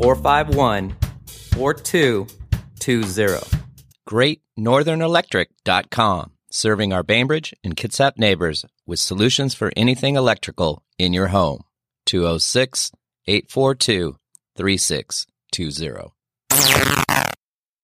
451 4220. GreatNorthernElectric.com, serving our Bainbridge and Kitsap neighbors with solutions for anything electrical in your home. 206 842 3620.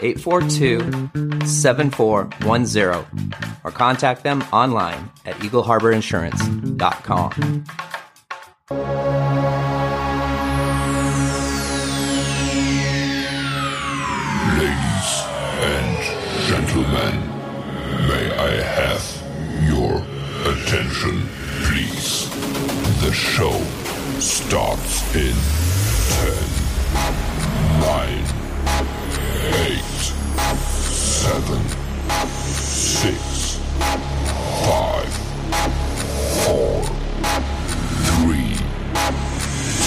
842 7410 or contact them online at eagleharborinsurance.com. Ladies and gentlemen, may I have your attention, please? The show starts in 10, 9, 8, 7, 6, 5, 4, 3,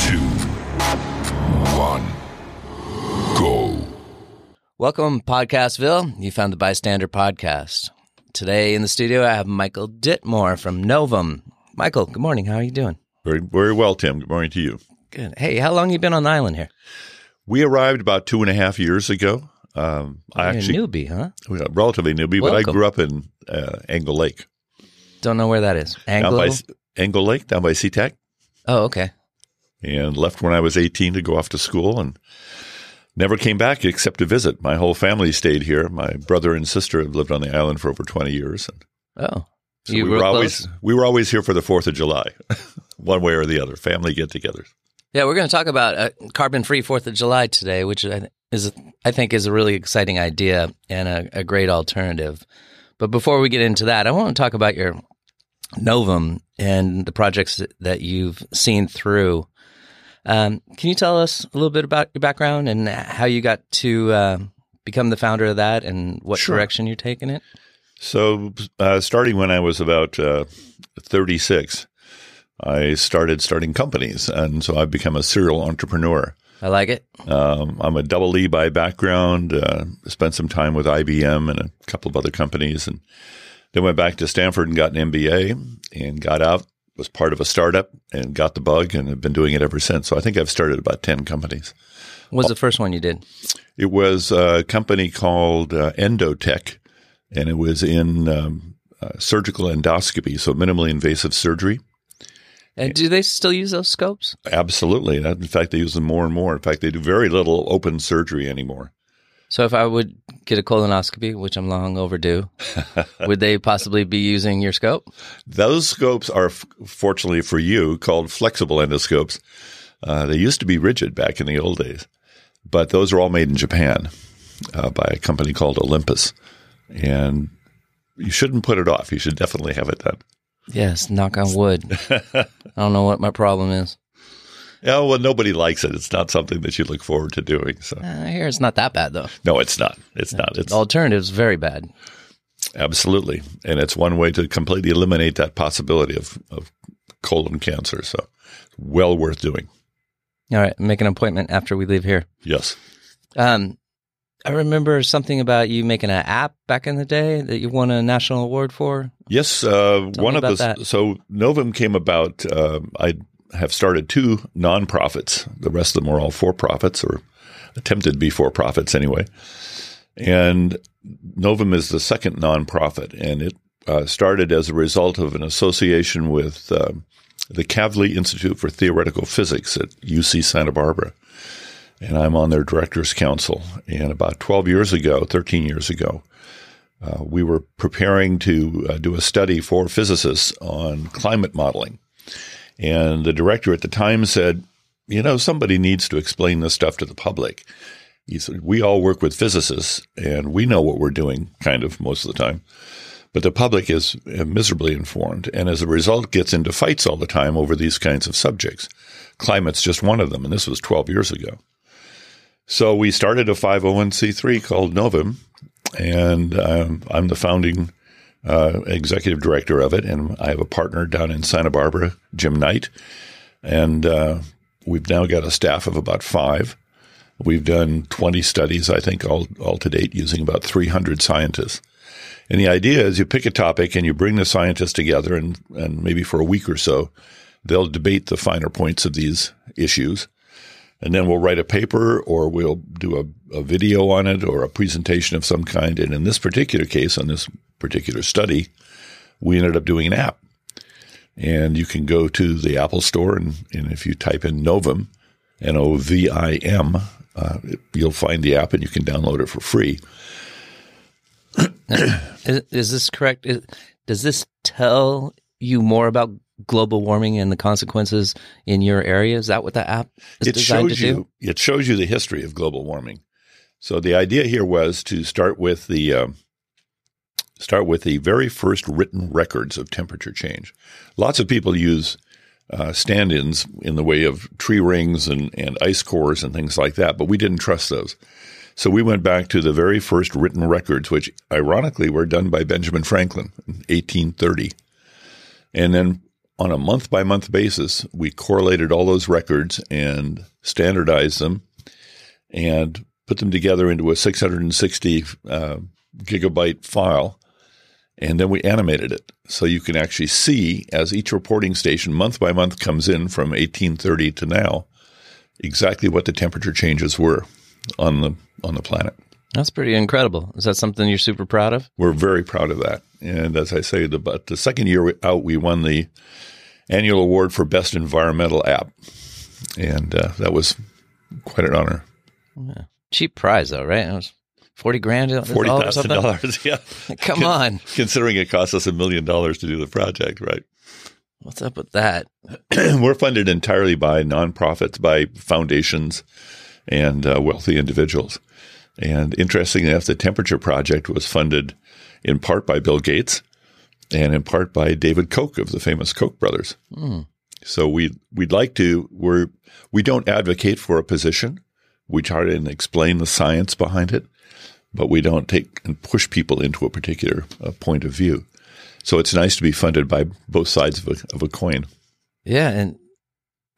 2, 1, go. Welcome, Podcastville. You found the Bystander Podcast. Today in the studio, I have Michael Ditmore from Novim. Michael, good morning. How are you doing? Very, very well, Tim. Good morning to you. Good. Hey, how long you been on the island here? We arrived about two and a half years ago. Um, I You're actually a newbie, huh? relatively newbie, but I grew up in uh, Angle Lake, Don't know where that is. Anglo? down by Angle Lake, down by SeaTac, oh, okay. and left when I was 18 to go off to school, and never came back except to visit. My whole family stayed here. My brother and sister have lived on the island for over 20 years. And Oh, so you we were always we were always here for the Fourth of July, one way or the other. Family get-togethers. Yeah, we're going to talk about uh, carbon-free Fourth of July today, which I is I think is a really exciting idea and a, a great alternative. But before we get into that, I want to talk about your Novim and the projects that- that you've seen through. Um, can you tell us a little bit about your background and how you got to uh, become the founder of that and what Sure. direction you're taking it? So, uh, starting when I was about uh, 36, I started starting companies, and so I've become a serial entrepreneur. I like it. Um, I'm a double E by background. Uh, spent some time with IBM and a couple of other companies, and then went back to Stanford and got an MBA, and got out. Was part of a startup and got the bug, and have been doing it ever since. So I think I've started about ten companies. What was the first one you did? It was a company called uh, Endotech, and it was in um, uh, surgical endoscopy, so minimally invasive surgery. And do they still use those scopes? Absolutely. In fact, they use them more and more. In fact, they do very little open surgery anymore. So if I would get a colonoscopy, which I'm long overdue, would they possibly be using your scope? Those scopes are, f- fortunately for you, called flexible endoscopes. Uh, they used to be rigid back in the old days, but those are all made in Japan uh, by a company called Olympus. And you shouldn't put it off. You should definitely have it done. Yes, knock on wood. I don't know what my problem is. Yeah, well, nobody likes it. It's not something that you look forward to doing. So, Uh, hear it's not that bad though. no, it's not. It's not. It's The alternative's very bad. absolutely, and it's one way to completely eliminate that possibility of, of colon cancer. So, well worth doing. All right, make an appointment after we leave here. Yes. Um, I remember something about you making an app back in the day that you won a national award for. Yes, uh, one of the that. so Novim came about. Uh, I have started two nonprofits. The rest of them are all for profits or attempted to be for profits anyway. And Novim is the second nonprofit, and it uh, started as a result of an association with um the Kavli Institute for Theoretical Physics at UC Santa Barbara. And I'm on their directors council. And about 12 years ago, 13 years ago, uh, we were preparing to uh, do a study for physicists on climate modeling. And the director at the time said, you know, somebody needs to explain this stuff to the public. He said, we all work with physicists and we know what we're doing kind of most of the time. But the public is miserably informed and as a result gets into fights all the time over these kinds of subjects. Climate's just one of them. And this was 12 years ago. So we started a 501c3 called Novim and um, I'm the founding uh, executive director of it, and I have a partner down in Santa Barbara, Jim Knight, and uh, we've now got a staff of about five. We've done 20 studies, I think, all, all to date, using about 300 scientists. And the idea is you pick a topic and you bring the scientists together, and, and maybe for a week or so, they'll debate the finer points of these issues and then we'll write a paper or we'll do a, a, video on it or a presentation of some kind. And in this particular case, on this particular study, we ended up doing an app. And you can go to the Apple Store and, and if you type in Novim, N O V I M, uh, you'll find the app and you can download it for free. is, is, this correct? Is, does this tell you more about global warming and the consequences in your area? Is that what the app is it designed shows to you, do? It shows you the history of global warming. So the idea here was to start with the um, start with the very first written records of temperature change. Lots of people use uh, stand-ins in the way of tree rings and, and ice cores and things like that, but we didn't trust those. So we went back to the very first written records, which ironically were done by Benjamin Franklin in 1830. And then on a month by month basis, we correlated all those records and standardized them and put them together into a 660 uh, gigabyte file. And then we animated it. So you can actually see as each reporting station month by month comes in from 1830 to now exactly what the temperature changes were on the on the planet. That's pretty incredible. Is that something you're super proud of? We're very proud of that. And as I say, the, but the second year out, we won the annual award for best environmental app, and uh, that was quite an honor. Yeah. Cheap prize though, right? It was forty grand. Forty thousand dollars. Yeah, come Con- on. Considering it cost us a million dollars to do the project, right? What's up with that? We're funded entirely by nonprofits, by foundations, and uh, wealthy individuals. And interestingly enough, the Temperature Project was funded in part by Bill Gates and in part by David Koch of the famous Koch brothers. Mm. So we we'd like to we're we don't advocate for a position. We try to explain the science behind it, but we don't take and push people into a particular uh, point of view. So it's nice to be funded by both sides of a, of a coin. Yeah, and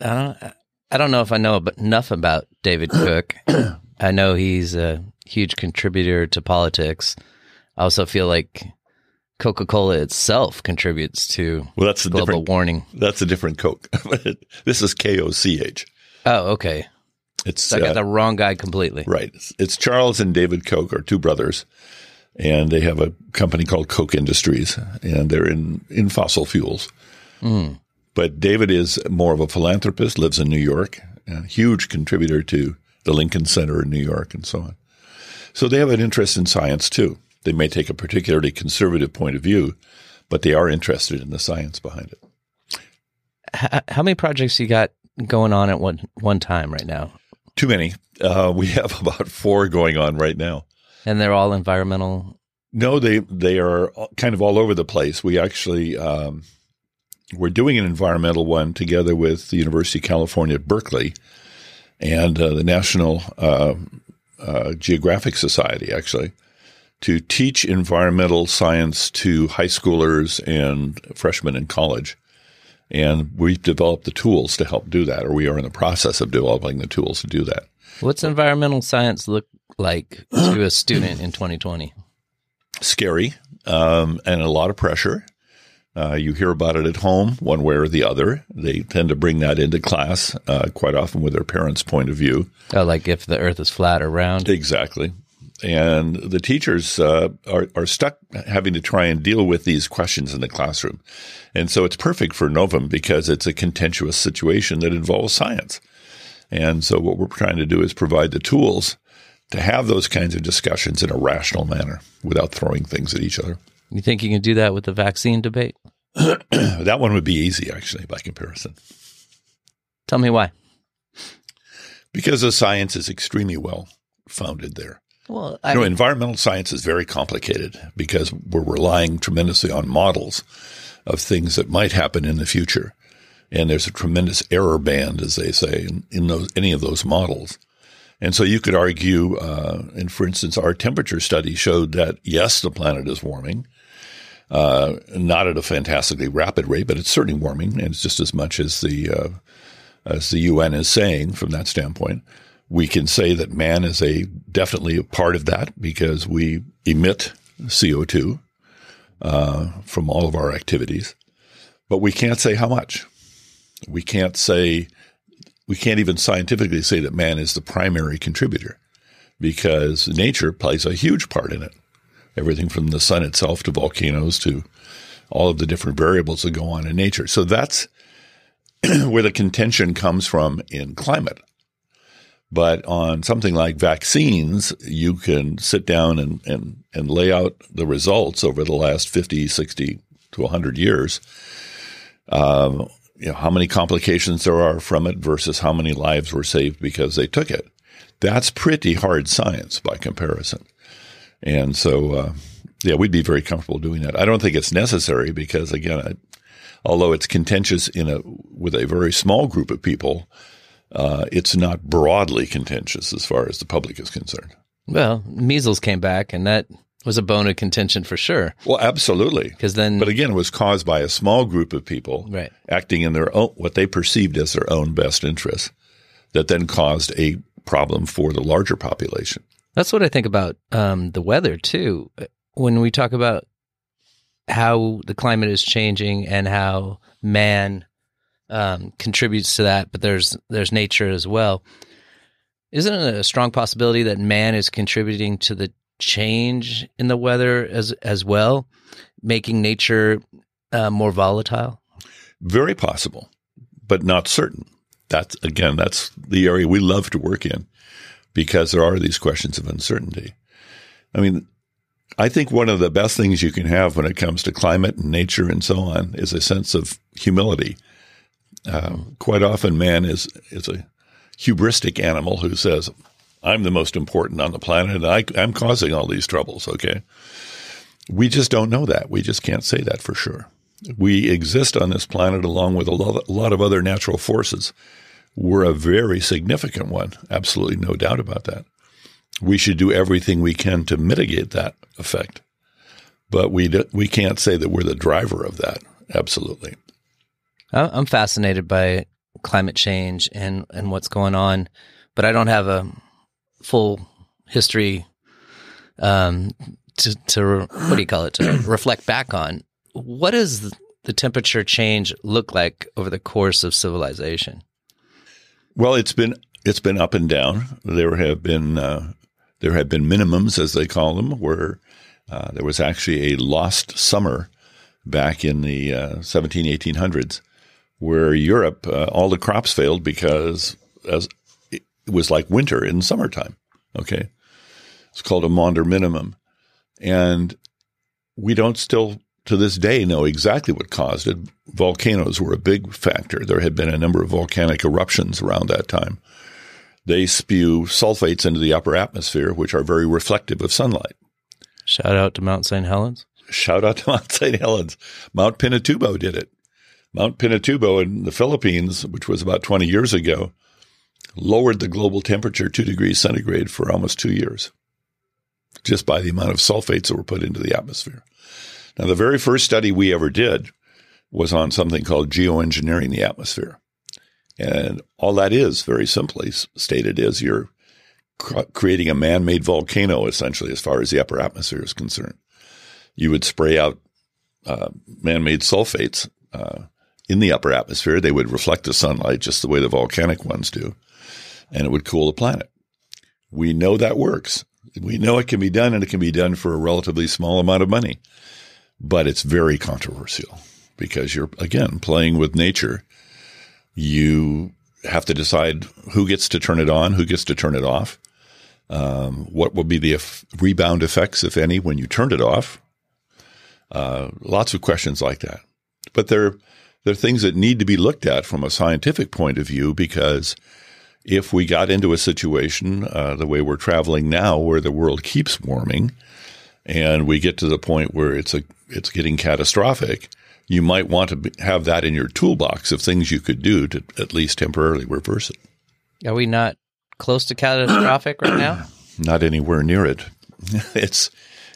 I don't I don't know if I know enough about David Koch. I know he's a huge contributor to politics. I also feel like Coca Cola itself contributes to well, that's a global different, warning. That's a different Coke. this is K O C H. Oh, okay. It's so I got uh, the wrong guy completely. Right. It's, it's, Charles and David Koch are two brothers, and they have a company called Koch Industries, and they're in in fossil fuels. Mm. But David is more of a philanthropist, lives in New York, a huge contributor to the Lincoln Center in New York, and so on. So they have an interest in science too. They may take a particularly conservative point of view, but they are interested in the science behind it. How many projects you got going on at one one time right now? Too many. Uh, we have about four going on right now, and they're all environmental. No, they they are kind of all over the place. We actually um, we're doing an environmental one together with the University of California at Berkeley and uh, the National uh, uh Geographic Society, actually to teach environmental science to high schoolers and freshmen in college. And we've developed the tools to help do that, or we are in the process of developing the tools to do that. What's environmental science look like to a student in 2020? Scary um, and a lot of pressure. Uh, you hear about it at home, one way or the other. They tend to bring that into class uh, quite often with their parents' point of view. Oh, like if the Earth is flat or round. Exactly and the teachers uh, are, are stuck having to try and deal with these questions in the classroom. And so it's perfect for Novim because it's a contentious situation that involves science. And so what we're trying to do is provide the tools to have those kinds of discussions in a rational manner without throwing things at each other. You think you can do that with the vaccine debate? that one would be easy, actually, by comparison. Tell me why. Because the science is extremely well founded there. Well, I you know, environmental science is very complicated because we're relying tremendously on models of things that might happen in the future. And there's a tremendous error band, as they say, in, in those, any of those models. And so you could argue, uh, and for instance, our temperature study showed that yes, the planet is warming, uh, not at a fantastically rapid rate, but it's certainly warming, and it's just as much as the uh, as the UN is saying from that standpoint. We can say that man is a definitely a part of that because we emit CO two uh, from all of our activities, but we can't say how much. We can't say we can't even scientifically say that man is the primary contributor because nature plays a huge part in it. Everything from the sun itself to volcanoes to all of the different variables that go on in nature. So that's where the contention comes from in climate. But on something like vaccines, you can sit down and, and, and lay out the results over the last 50, 60 to 100 years. Um, you know, how many complications there are from it versus how many lives were saved because they took it. That's pretty hard science by comparison. And so, uh, yeah, we'd be very comfortable doing that. I don't think it's necessary because, again, I, although it's contentious in a with a very small group of people, uh, it's not broadly contentious as far as the public is concerned. well, measles came back, and that was a bone of contention for sure. Well, absolutely. Because then, But again, it was caused by a small group of people Right. acting in their own, what they perceived as their own best interests that then caused a problem for the larger population. That's what I think about um, the weather too. When we talk about how the climate is changing and how man um, contributes to that, but there's there's nature as well. Isn't it a strong possibility that man is contributing to the change in the weather as as well, making nature uh, more volatile? Very possible, but not certain. That's again, that's the area we love to work in because there are these questions of uncertainty. I mean, I think one of the best things you can have when it comes to climate and nature and so on is a sense of humility. Uh, quite often, man is is a hubristic animal who says, "I'm the most important on the planet, and I, I'm causing all these troubles." Okay, we just don't know that. We just can't say that for sure. We exist on this planet along with a lot, a lot of other natural forces. We're a very significant one, absolutely no doubt about that. We should do everything we can to mitigate that effect, but we do, we can't say that we're the driver of that. Absolutely. I'm fascinated by climate change and, and what's going on, but I don't have a full history um, to, to what do you call it to reflect back on. What does the temperature change look like over the course of civilization? Well, it's been it's been up and down. There have been uh, there have been minimums, as they call them, where uh, there was actually a lost summer back in the uh, 17, 1800s, where Europe uh, all the crops failed because as it was like winter in summertime. Okay, it's called a Maunder minimum, and we don't still to this day know exactly what caused it. Volcanoes were a big factor. There had been a number of volcanic eruptions around that time. They spew sulfates into the upper atmosphere, which are very reflective of sunlight. Shout out to Mount St. Helens. Shout out to Mount St. Helens. Mount Pinatubo did it. Mount Pinatubo in the Philippines, which was about 20 years ago, lowered the global temperature two degrees centigrade for almost two years just by the amount of sulfates that were put into the atmosphere. Now, the very first study we ever did was on something called geoengineering the atmosphere. And all that is, very simply stated, is you're creating a man made volcano, essentially, as far as the upper atmosphere is concerned. You would spray out uh, man made sulfates uh, in the upper atmosphere. They would reflect the sunlight just the way the volcanic ones do, and it would cool the planet. We know that works. We know it can be done, and it can be done for a relatively small amount of money but it's very controversial because you're again playing with nature. You have to decide who gets to turn it on, who gets to turn it off. Um, what will be the rebound effects, if any, when you turned it off? Uh, lots of questions like that. But they're, they're things that need to be looked at from a scientific point of view because if we got into a situation uh, the way we're traveling now, where the world keeps warming, and we get to the point where it's a it's getting catastrophic, you might want to be, have that in your toolbox of things you could do to at least temporarily reverse it. Are we not close to catastrophic right now? Not anywhere near it. It's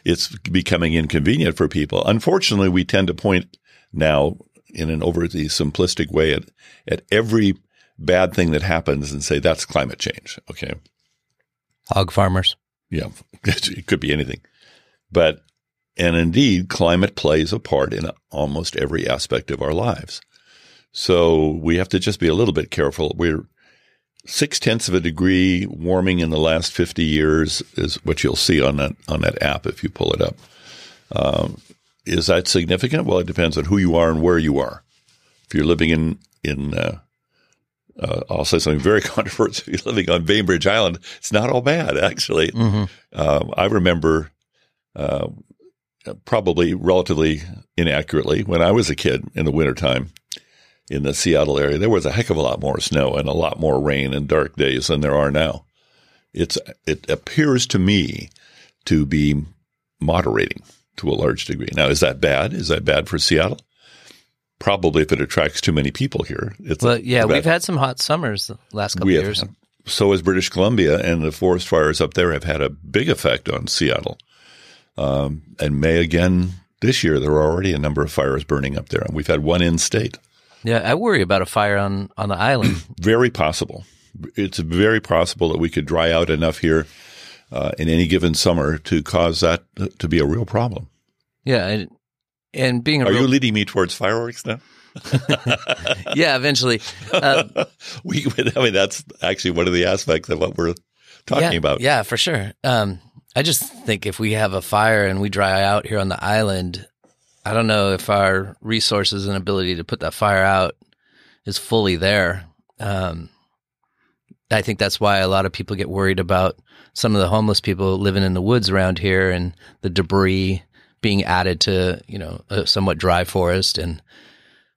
it's becoming inconvenient for people. Unfortunately, we tend to point now in an overly simplistic way at at every bad thing that happens and say that's climate change. Okay. Hog farmers. Yeah. it could be anything. But, and indeed, climate plays a part in almost every aspect of our lives. So we have to just be a little bit careful. We're six tenths of a degree warming in the last 50 years is what you'll see on that, on that app if you pull it up. Um, is that significant? Well, it depends on who you are and where you are. If you're living in, in, uh, uh, I'll say something very controversial. If you're living on Bainbridge Island, it's not all bad, actually. Mm-hmm. Um, I remember uh, Uh, probably relatively inaccurately when I was a kid in the wintertime in the Seattle area, there was a heck of a lot more snow and a lot more rain and dark days than there are now. It's it appears to me to be moderating to a large degree. Now, is that bad? Is that bad for Seattle? Probably if it attracts too many people here. It's well, yeah, we've had some hot summers the last couple of years. so has British Columbia, and the forest fires up there have had a big effect on Seattle. Um, and may again this year. There are already a number of fires burning up there, and we've had one in state. Yeah, I worry about a fire on on the island. very possible. It's very possible that we could dry out enough here uh, in any given summer to cause that to be a real problem. Yeah, and, and being are real- you leading me towards fireworks now? yeah, eventually. Uh, we, I mean, that's actually one of the aspects of what we're talking yeah, about. Yeah, for sure. Um, I just think if we have a fire and we dry out here on the island, I don't know if our resources and ability to put that fire out is fully there. Um, I think that's why a lot of people get worried about some of the homeless people living in the woods around here and the debris being added to, you know, a somewhat dry forest. And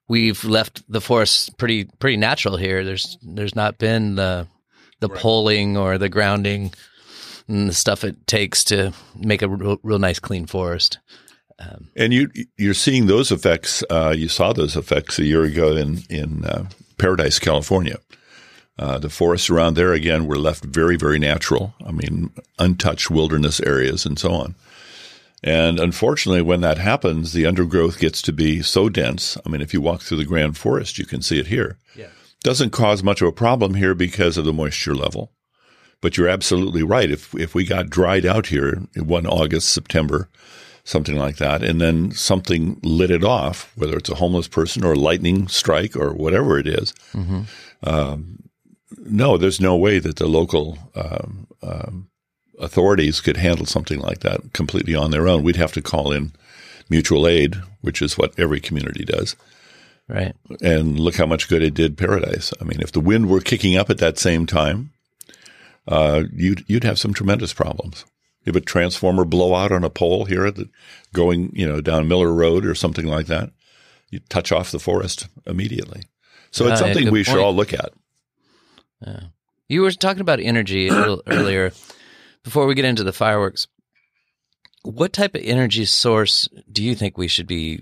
we've left the forest pretty, pretty natural here. There's, there's not been the, the right. poling or the grounding and the stuff it takes to make a real, real nice clean forest. Um, and you you're seeing those effects. Uh, you saw those effects a year ago in in uh, Paradise, California. Uh, the forests around there again were left very very natural. I mean, untouched wilderness areas and so on. And unfortunately, when that happens, the undergrowth gets to be so dense. I mean, if you walk through the Grand Forest, you can see it here. Yeah. Doesn't cause much of a problem here because of the moisture level. But you're absolutely right. If if we got dried out here in one August, September, something like that, and then something lit it off, whether it's a homeless person or a lightning strike or whatever it is, mm-hmm. um, no, there's no way that the local um, um, authorities could handle something like that completely on their own. We'd have to call in mutual aid, which is what every community does. Right. And look how much good it did Paradise. I mean, if the wind were kicking up at that same time, uh, you'd you'd have some tremendous problems. If a transformer blow out on a pole here, the, going you know down Miller Road or something like that, you touch off the forest immediately. So it's uh, something we point. should all look at. Yeah. You were talking about energy a little earlier. Before we get into the fireworks, what type of energy source do you think we should be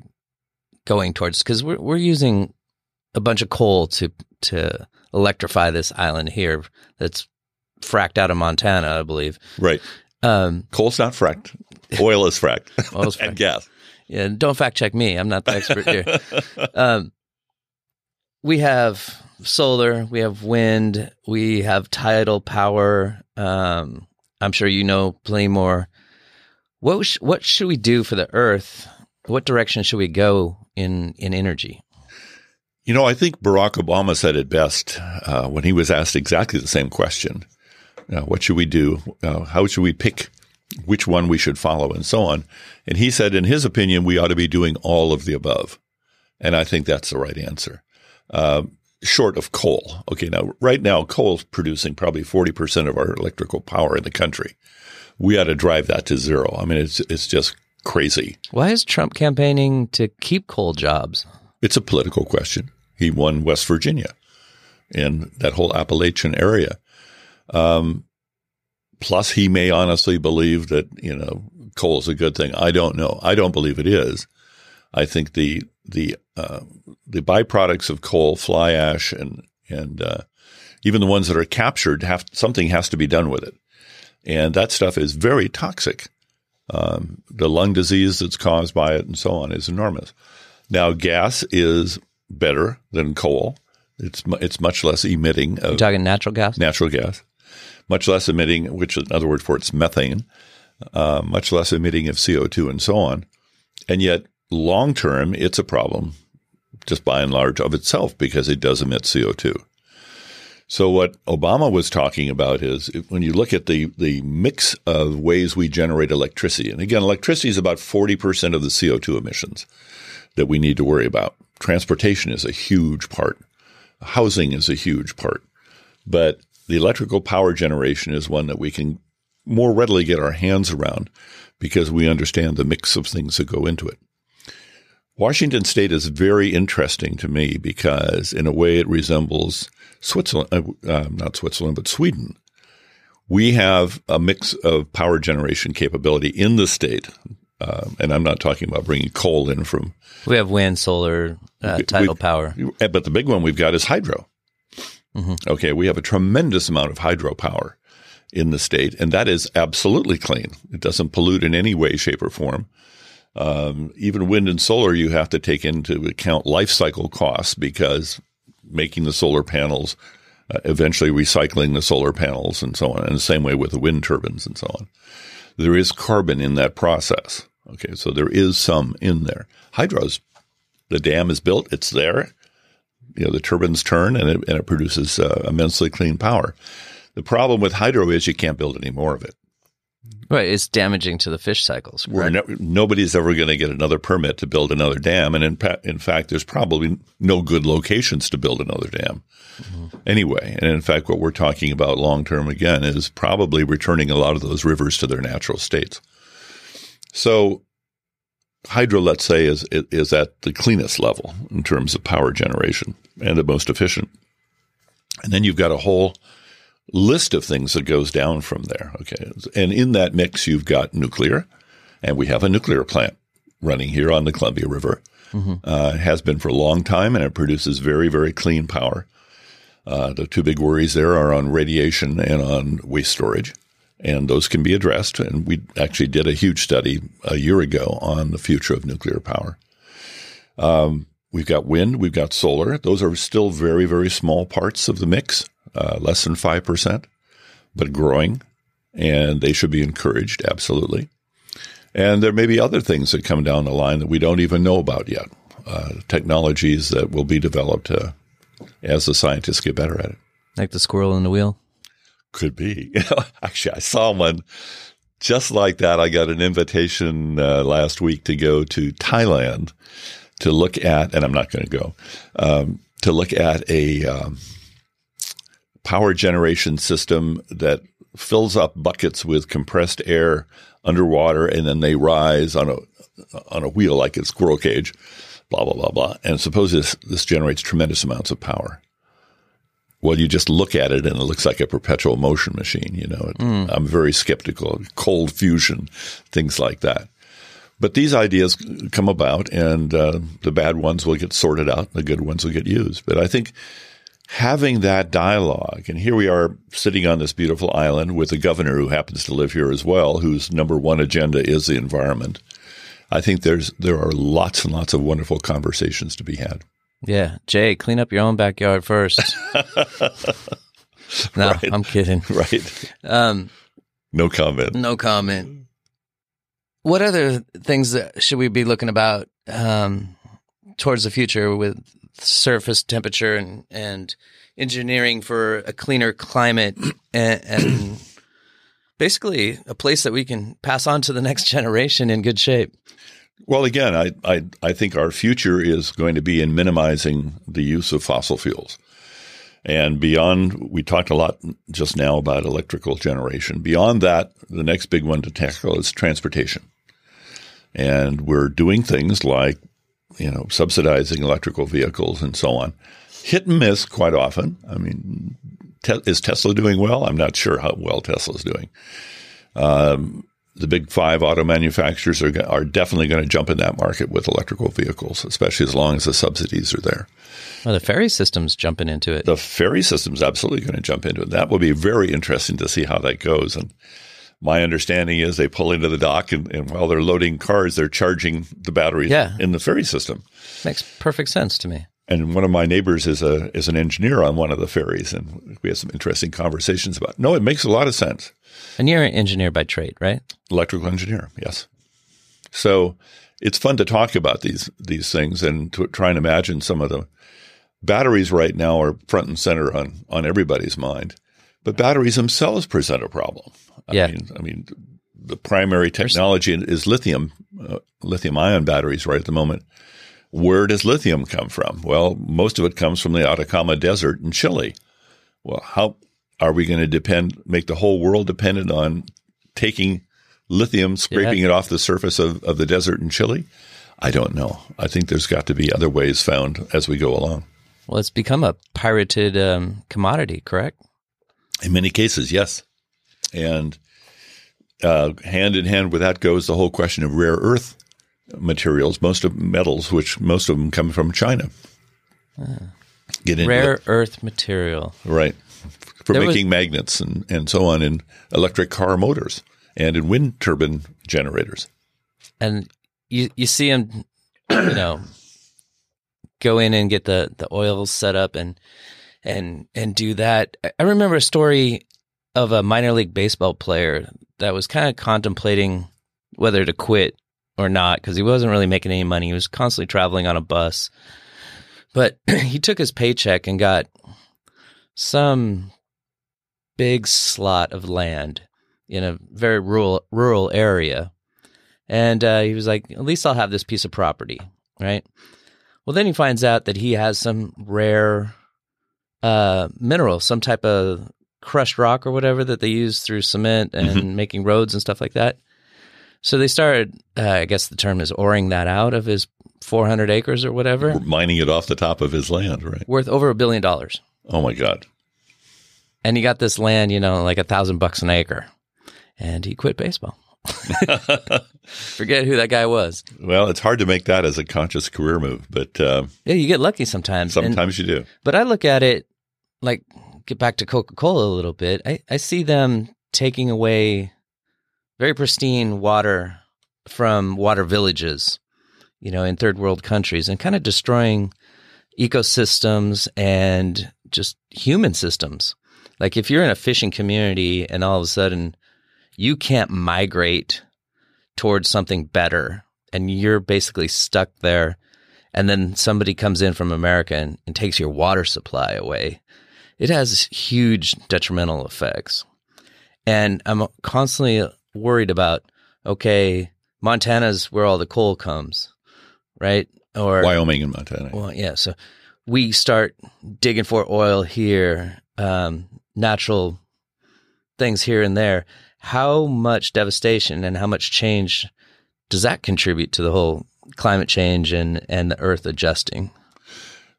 going towards? Because we're we're using a bunch of coal to to electrify this island here. That's fracked out of Montana, I believe. Right. Um, Coal's not fracked. Oil is fracked. Oil's fracked. and gas. Yeah, don't fact check me. I'm not the expert here. Um, we have solar, we have wind, we have tidal power. Um, I'm sure you know plenty more. What sh- what should we do for the Earth? What direction should we go in in energy? You know, I think Barack Obama said it best uh, when he was asked exactly the same question. Uh, what should we do? Uh, how should we pick which one we should follow and so on? And he said, in his opinion, we ought to be doing all of the above. And I think that's the right answer. Uh, short of coal. Okay, now right now coal is producing probably forty percent of our electrical power in the country. We ought to drive that to zero. I mean, it's it's just crazy. Why is Trump campaigning to keep coal jobs? It's a political question. He won West Virginia and that whole Appalachian area. Um, plus, he may honestly believe that you know coal is a good thing. I don't know. I don't believe it is. I think the the uh, the byproducts of coal, fly ash, and and uh, even the ones that are captured have something has to be done with it, and that stuff is very toxic. Um, the lung disease that's caused by it and so on is enormous. Now, gas is better than coal. It's it's much less emitting. Of You're talking natural gas. Natural gas, much less emitting, which is another word for it's methane. Uh, much less emitting of CO two and so on, and yet long term, it's a problem just by and large of itself because it does emit CO2. So what Obama was talking about is when you look at the, the mix of ways we generate electricity, and again, electricity is about 40% of the CO2 emissions that we need to worry about. Transportation is a huge part. Housing is a huge part. But the electrical power generation is one that we can more readily get our hands around because we understand the mix of things that go into it. Washington State is very interesting to me because, in a way, it resembles Switzerland, uh, uh, not Switzerland, but Sweden. We have a mix of power generation capability in the state. Uh, and I'm not talking about bringing coal in from. We have wind, solar, uh, tidal we, power. But the big one we've got is hydro. Mm-hmm. Okay, we have a tremendous amount of hydropower in the state, and that is absolutely clean. It doesn't pollute in any way, shape, or form. Um, even wind and solar, you have to take into account life cycle costs because making the solar panels, uh, eventually recycling the solar panels, and so on. And the same way with the wind turbines and so on. There is carbon in that process. Okay, so there is some in there. Hydros, the dam is built, it's there. You know, the turbines turn and it, and it produces uh, immensely clean power. The problem with hydro is you can't build any more of it. Right, it's damaging to the fish cycles. No, nobody's ever going to get another permit to build another dam, and in, in, fact, there's probably no good locations to build another dam mm-hmm. anyway. And in fact, what we're talking about long term again is probably returning a lot of those rivers to their natural states. So, hydro, let's say, is is at the cleanest level in terms of power generation and the most efficient. And then you've got a whole list of things that goes down from there. Okay. And in that mix, you've got nuclear, and we have a nuclear plant running here on the Columbia River. Mm-hmm. Uh, it has been for a long time, and it produces very, very clean power. Uh, the two big worries there are on radiation and on waste storage, and those can be addressed. And we actually did a huge study a year ago on the future of nuclear power. Um, we've got wind, we've got solar. Those are still very, very small parts of the mix uh, less than 5%, but growing, and they should be encouraged, absolutely. And there may be other things that come down the line that we don't even know about yet, uh, technologies that will be developed uh, as the scientists get better at it. Like the squirrel in the wheel? Could be. Actually, I saw one just like that. I got an invitation uh, last week to go to Thailand to look at, and I'm not going to go, um, to look at a. Um, power generation system that fills up buckets with compressed air underwater, and then they rise on a on a wheel like a squirrel cage. Blah blah blah blah. And suppose this this generates tremendous amounts of power. Well, you just look at it and it looks like a perpetual motion machine. You know, mm. I'm very skeptical. Cold fusion, things like that. But these ideas come about, and uh, the bad ones will get sorted out, the good ones will get used. But I think having that dialogue, and here we are sitting on this beautiful island with a governor who happens to live here as well, whose number one agenda is the environment. I think there's there are lots and lots of wonderful conversations to be had. Yeah, Jay, clean up your own backyard first. no, right. I'm kidding. Right. Um, no comment. No comment. What other things should we be looking about um, towards the future with surface temperature and, and engineering for a cleaner climate and, and basically a place that we can pass on to the next generation in good shape. Well, again, I, I, I think our future is going to be in minimizing the use of fossil fuels. And beyond, we talked a lot just now about electrical generation. Beyond that, the next big one to tackle is transportation. And we're doing things like, you know, subsidizing electrical vehicles and so on. Hit and miss quite often. I mean, te- is Tesla doing well? I'm not sure how well Tesla's doing. Um, the big five auto manufacturers are, are definitely going to jump in that market with electrical vehicles, especially as long as the subsidies are there. Well, the ferry system's jumping into it. The ferry system's absolutely going to jump into it. That will be very interesting to see how that goes. And my understanding is they pull into the dock, and, and while they're loading cars, they're charging the batteries Yeah. in the ferry system. Makes perfect sense to me. And one of my neighbors is a is an engineer on one of the ferries, and we had some interesting conversations about. No, it makes a lot of sense. And you're an engineer by trade, right? electrical engineer. Yes. So it's fun to talk about these these things and to try and imagine some of the batteries right now are front and center on on everybody's mind, but batteries themselves present a problem. I Yeah. mean, I mean, the primary technology is lithium uh, lithium ion batteries right at the moment. Where does lithium come from? Well, most of it comes from the Atacama Desert in Chile. Well, how are we going to depend, make the whole world dependent on taking lithium, scraping it off the surface of, of the desert in Chile? I don't know. I think there's got to be other ways found as we go along. Well, it's become a pirated um, commodity, correct? In many cases, yes. And uh, hand in hand with that goes the whole question of rare earth materials, most of metals, which most of them come from China. Get into Rare it. earth material. right for There was- making magnets and, and so on in electric car motors and in wind turbine generators. and you you see him, you know, go in and get the the oil set up and and and do that. I remember a story of a minor league baseball player that was kind of contemplating whether to quit or not because he wasn't really making any money. He was constantly traveling on a bus, but he took his paycheck and got some big slot of land in a very rural rural area. And uh, he was like, at least I'll have this piece of property, right? Well, then he finds out that he has some rare uh, mineral, some type of crushed rock or whatever that they use through cement and making roads and stuff like that. So they started, uh, I guess the term is oring that out of his 400 acres or whatever, Mining it off the top of his land, right? worth over a billion dollars. Oh my God. And he got this land, you know, like a thousand bucks an acre. And he quit baseball. Forget who that guy was. Well, it's hard to make that as a conscious career move, but uh, Yeah, you get lucky sometimes. And- sometimes you do. But I look at it like get back to Coca Cola a little bit. I, I see them taking away very pristine water from water villages, you know, in third world countries and kind of destroying ecosystems and just human systems. Like if you're in a fishing community and all of a sudden you can't migrate towards something better and you're basically stuck there and then somebody comes in from America and, and takes your water supply away, it has huge detrimental effects. And I'm constantly worried about okay, Montana's where all the coal comes, right? Or Wyoming and Montana. well, yeah. So we start digging for oil here, um, natural things here and there. How much devastation and how much change does that contribute to the whole climate change and, and the earth adjusting?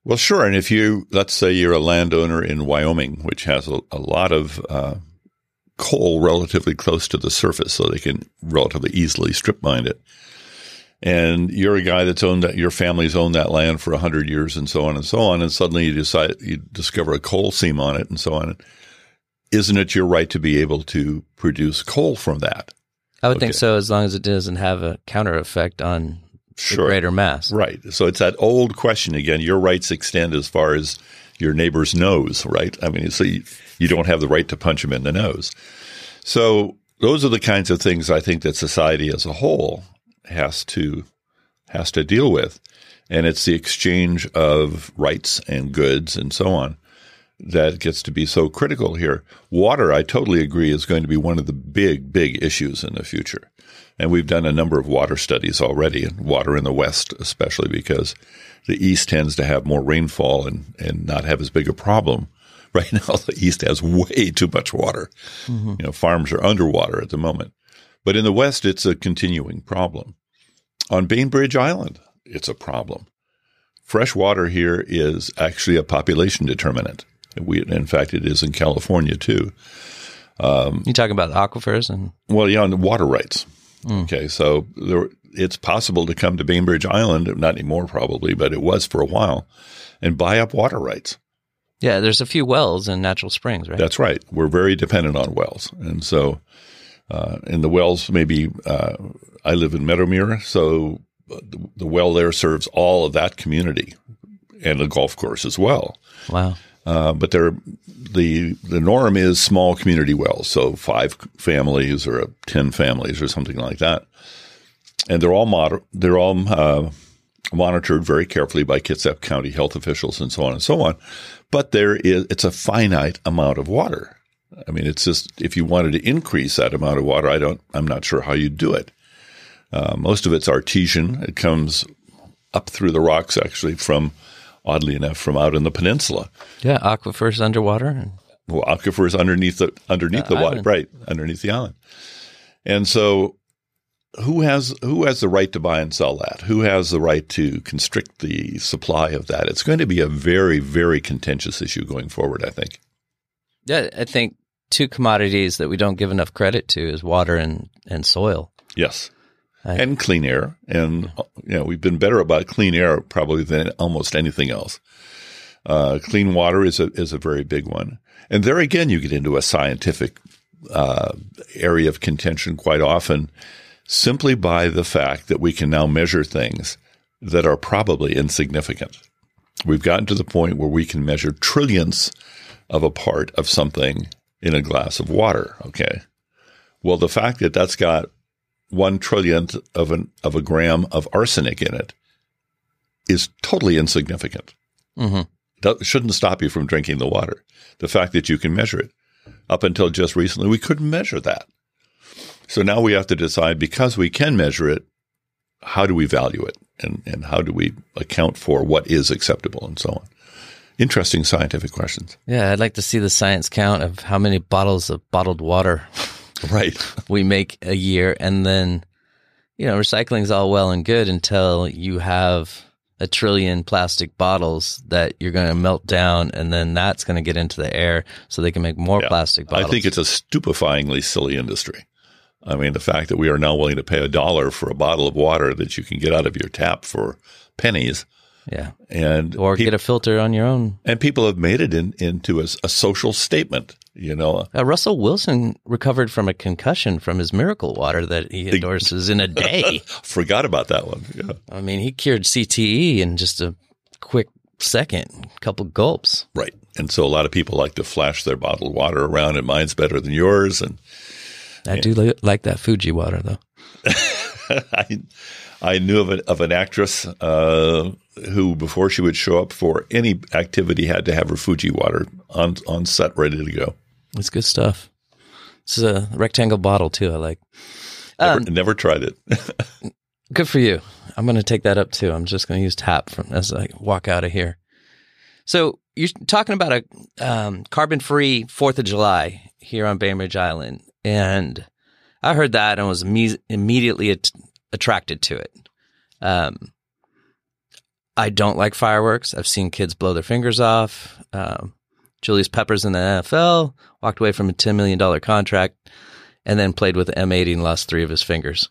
Well, sure. And if you, let's say you're a landowner in Wyoming, which has a, a lot of uh, coal relatively close to the surface, so they can relatively easily strip mine it. And you're a guy that's owned that, your family's owned that land for 100 years and so on and so on. And suddenly you decide, you discover a coal seam on it and so on. Isn't it your right to be able to produce coal from that? I would think so, as long as it doesn't have a counter effect on Sure. greater mass. Right. So it's that old question again. Your rights extend as far as your neighbor's nose, right? I mean, so you, you don't have the right to punch him in the nose. So those are the kinds of things I think that society as a whole has to has to deal with, and it's the exchange of rights and goods and so on that gets to be so critical here. Water, I totally agree, is going to be one of the big, big issues in the future. And we've done a number of water studies already, and water in the West, especially because the East tends to have more rainfall and, and not have as big a problem right now the East has way too much water. Mm-hmm. You know, farms are underwater at the moment. But in the West, it's a continuing problem. On Bainbridge Island, it's a problem. Fresh water here is actually a population determinant. We, in fact, it is in California too. You talking about aquifers and Well, yeah, the water rights. Okay, so there, it's possible to come to Bainbridge Island, not anymore probably, but it was for a while, and buy up water rights. yeah, there's a few wells and natural springs, right? That's right. We're very dependent on wells, and so uh, in the wells, maybe uh, I live in Meadowmeer, so the, the well there serves all of that community and the golf course as well. wow. Uh, but there, the the norm is small community wells, so five families or ten families or something like that, and they're all moder- they're all uh, monitored very carefully by Kitsap County health officials and so on and so on. But there is it's a finite amount of water. I mean, it's just if you wanted to increase that amount of water, I don't, I'm not sure how you'd do it. Uh, most of it's artesian. It comes up through the rocks, actually, from oddly enough, from out in the peninsula. Yeah, aquifers underwater. And, Well, aquifers underneath the underneath the water, right underneath the island. And so, who has who has the right to buy and sell that? Who has the right to constrict the supply of that? It's going to be a very very contentious issue going forward. I think. yeah, I think two commodities that we don't give enough credit to is water and, and soil. Yes. I- and clean air. And, you know, we've been better about clean air probably than almost anything else. Uh, clean water is a, is a very big one. And there again, you get into a scientific, uh, area of contention quite often simply by the fact that we can now measure things that are probably insignificant. We've gotten to the point where we can measure trillionths of a part of something in a glass of water. Okay. Well, the fact that that's got one trillionth of an of a gram of arsenic in it is totally insignificant. Mhm. That shouldn't stop you from drinking the water. The fact that you can measure it. Up until just recently, we couldn't measure that. So now we have to decide because we can measure it, how do we value it and, and how do we account for what is acceptable and so on. Interesting scientific questions. Yeah, I'd like to see the science count of how many bottles of bottled water Right. we make a year. And then, you know, recycling is all well and good until you have a trillion plastic bottles that you're going to melt down. And then that's going to get into the air so they can make more Yeah. plastic bottles. I think it's a stupefyingly silly industry. I mean, the fact that we are now willing to pay a dollar for a bottle of water that you can get out of your tap for pennies, yeah. and Or peop- get a filter on your own. and people have made it in, into a, a social statement. You know, Uh, Russell Wilson recovered from a concussion from his miracle water that he endorses in a day. forgot about that one. Yeah. I mean, he cured CTE in just a quick second, couple gulps. Right. And so a lot of people like to flash their bottled water around, and mine's better than yours. And I do li- like that Fiji water though. I, I knew of, a, of an actress uh, who, before she would show up for any activity, had to have her Fiji water on on set, ready to go. It's good stuff. It's a rectangle bottle too. I like. Never, Um, never tried it. Good for you. I'm going to take that up too. I'm just going to use tap from as I walk out of here. So you're talking about a um, carbon-free Fourth of July here on Bainbridge Island, and I heard that and was imme- immediately at- attracted to it. Um, I don't like fireworks. I've seen kids blow their fingers off. Um, Julius Peppers in the NFL walked away from a $10 million contract and then played with the M80 and lost three of his fingers.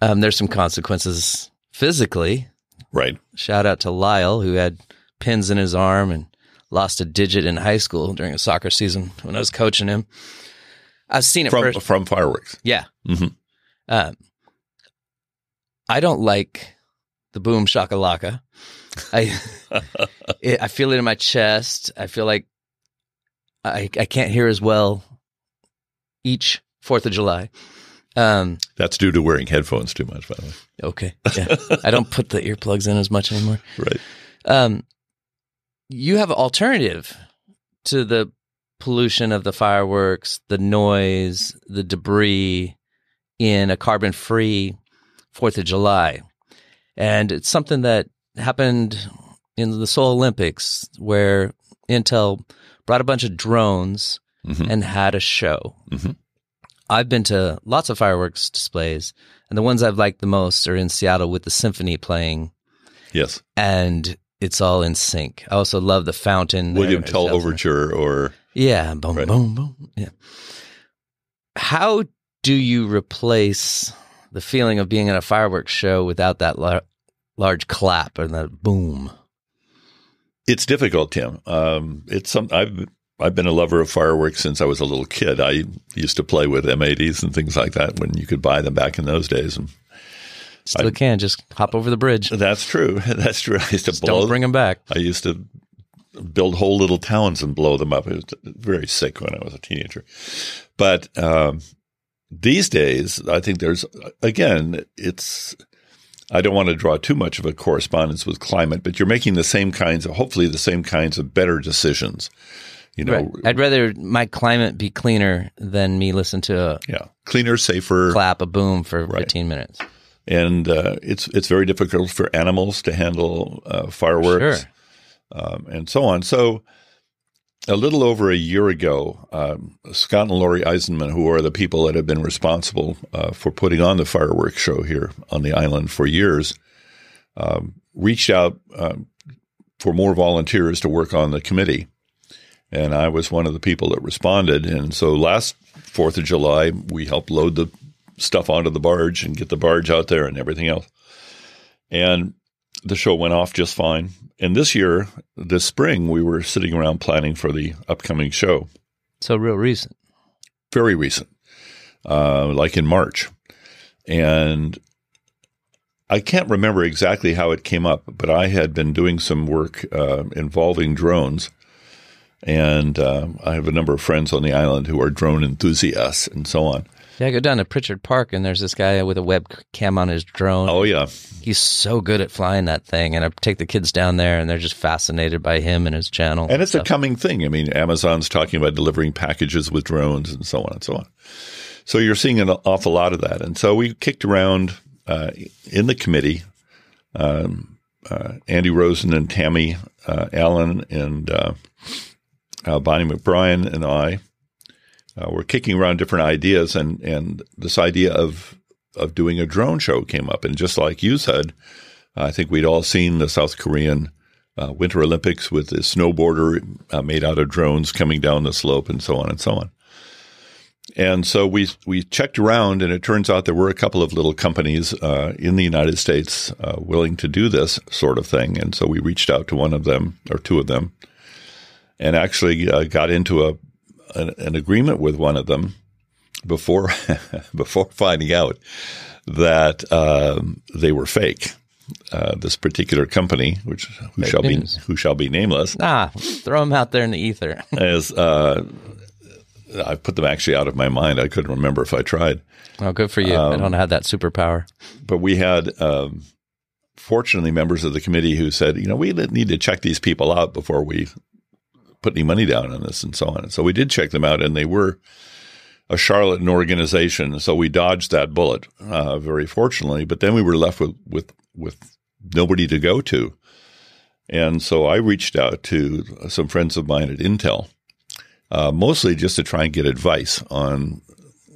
Um, there's some consequences physically. right. Shout out to Lyle, who had pins in his arm and lost a digit in high school during a soccer season when I was coaching him. I've seen it From from fireworks. Yeah. Mhm. Um, I don't like the boom shakalaka. I it, I feel it in my chest. I feel like I I can't hear as well each Fourth of July. Um, That's due to wearing headphones too much, by the way. okay, yeah, I don't put the earplugs in as much anymore. Right. Um, you have an alternative to the pollution of the fireworks, the noise, the debris in a carbon free Fourth of July. And it's something that happened in the Seoul Olympics where Intel brought a bunch of drones Mhm. and had a show. Mhm. I've been to lots of fireworks displays, and the ones I've liked the most are in Seattle with the symphony playing, Yes. and it's all in sync. I also love the fountain. William. Tell Overture or Yeah, boom, Right. boom, boom. Yeah. How do you replace the feeling of being in a fireworks show without that lar- large clap and that boom? It's difficult, Tim. Um, it's some I've I've been a lover of fireworks since I was a little kid. I used to play with M80s and things like that when you could buy them back in those days. And Still can just hop over the bridge. that's true. That's true. I used to Just blow. don't bring them back. I used to build whole little towns and blow them up. It was very sick when I was a teenager. But um, these days, I think there's again, it's. I don't want to draw too much of a correspondence with climate, but you're making the same kinds of, hopefully, the same kinds of better decisions. You know, Right. I'd rather my climate be cleaner than me listen to a yeah, cleaner, safer, clap, a boom for Right. 15 minutes. and uh, it's it's very difficult for animals to handle uh, fireworks. Sure. um, and so on. So, a little over a year ago, um, Scott and Lori Eisenman, who are the people that have been responsible uh, for putting on the fireworks show here on the island for years, um, reached out um, for more volunteers to work on the committee. And I was one of the people that responded. And so last 4th of July, we helped load the stuff onto the barge and get the barge out there and everything else. And the show went off just fine. And this year, this spring, we were sitting around planning for the upcoming show. So real recent. Very recent, uh, like in March. And I can't remember exactly how it came up, but I had been doing some work uh, involving drones. And uh, I have a number of friends on the island who are drone enthusiasts and so on. Yeah, I go down to Pritchard Park and there's this guy with a webcam on his drone. Oh, yeah. He's so good at flying that thing. And I take the kids down there and they're just fascinated by him and his channel. And it's a coming thing. I mean, Amazon's talking about delivering packages with drones and so on and so on. So you're seeing an awful lot of that. And so we kicked around uh, in the committee. Um, uh, Andy Rosen and Tammy uh, Allen and uh, uh, Bonnie McBrien and I uh, were kicking around different ideas, and and this idea of of doing a drone show came up. And just like you said, I think we'd all seen the South Korean uh, Winter Olympics with the snowboarder uh, made out of drones coming down the slope and so on and so on. And so we we checked around, and it turns out there were a couple of little companies uh, in the United States uh, willing to do this sort of thing. And so we reached out to one of them or two of them, and actually uh, got into a an, an agreement with one of them before before finding out that um, they were fake. Uh, this particular company, which who Fake shall news. be who shall be nameless, Nah, throw them out there in the ether. as uh, I put them actually out of my mind. I couldn't remember if I tried. Oh, good for you. Um, I don't have that superpower. But we had, um, fortunately, members of the committee who said, you know, we need to check these people out before we put any money down on this and so on. And so we did check them out, and they were a charlatan organization. So we dodged that bullet, uh, very fortunately. But then we were left with with with nobody to go to. And so I reached out to some friends of mine at Intel, uh, mostly just to try and get advice on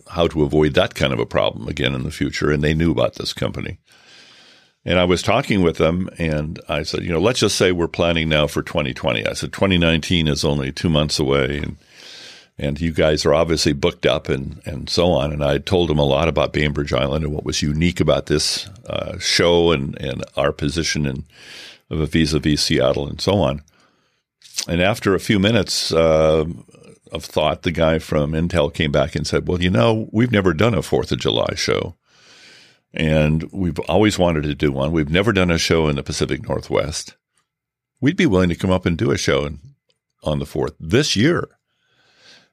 how to avoid that kind of a problem again in the future. And they knew about this company. And I was talking with them and I said, you know, let's just say we're planning now for 2020. I said, 2019 is only two months away. And, and you guys are obviously booked up and, and so on. And I told them a lot about Bainbridge Island and what was unique about this uh, show and, and our position in vis-a-vis Seattle and so on. And after a few minutes uh, of thought, the guy from Intel came back and said, well, you know, we've never done a Fourth of July show. And we've always wanted to do one. We've never done a show in the Pacific Northwest. We'd be willing to come up and do a show on the 4th this year.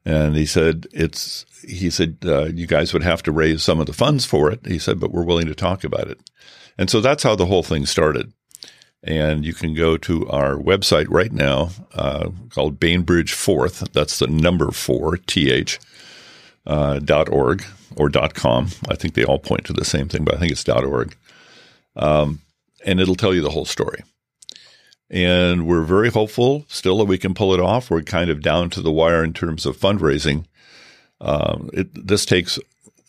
And he said, it's, he said, uh, you guys would have to raise some of the funds for it. He said, but we're willing to talk about it. And so that's how the whole thing started. And you can go to our website right now uh, called Bainbridge Fourth. That's the number four, th, uh, org or com. I think they all point to the same thing, but I think it's org. Um, and it'll tell you the whole story. And we're very hopeful still that we can pull it off. We're kind of down to the wire in terms of fundraising. Um, it, this takes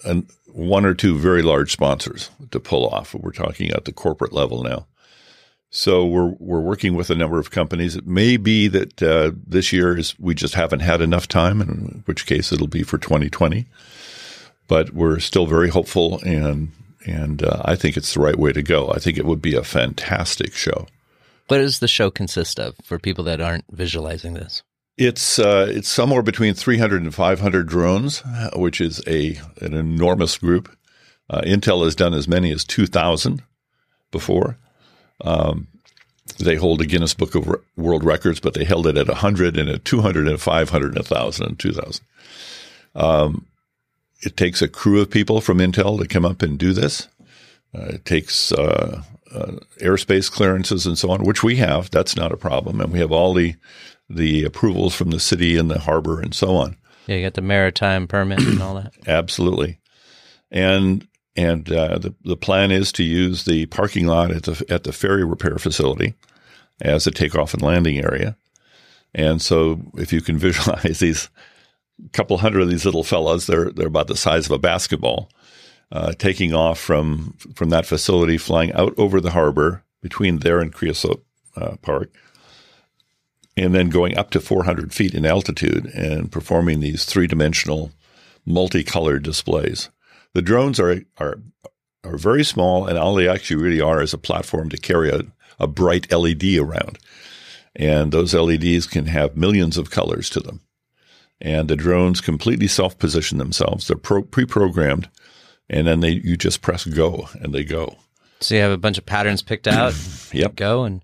an, one or two very large sponsors to pull off. We're talking at the corporate level now. So we're we're working with a number of companies. It may be that uh, this year is we just haven't had enough time, in which case it'll be for 2020. But we're still very hopeful, and and uh, I think it's the right way to go. I think it would be a fantastic show. What does the show consist of for people that aren't visualizing this? It's uh, it's somewhere between 300 and 500 drones, which is a an enormous group. Uh, Intel has done as many as 2,000 before. Um, they hold a Guinness Book of World Records, but they held it at 100 and at 200 and 500 and 1,000 and 2,000. Um, it takes a crew of people from Intel to come up and do this. Uh, it takes uh, uh, airspace clearances and so on, which we have. That's not a problem, and we have all the the approvals from the city and the harbor and so on. Yeah, you got the maritime permit and all that. Absolutely, and and uh, the the plan is to use the parking lot at the at the ferry repair facility as a takeoff and landing area. And so, if you can visualize these couple hundred of these little fellows, they're they're about the size of a basketball, uh, taking off from from that facility, flying out over the harbor between there and Creosote uh, Park, and then going up to 400 feet in altitude and performing these three dimensional, multicolored displays. The drones are are are very small, and all they actually really are is a platform to carry a, a bright LED around. And those LEDs can have millions of colors to them. And the drones completely self position themselves. They're pro- pre programmed, and then they you just press go and they go. So you have a bunch of patterns picked out. yep. Go. And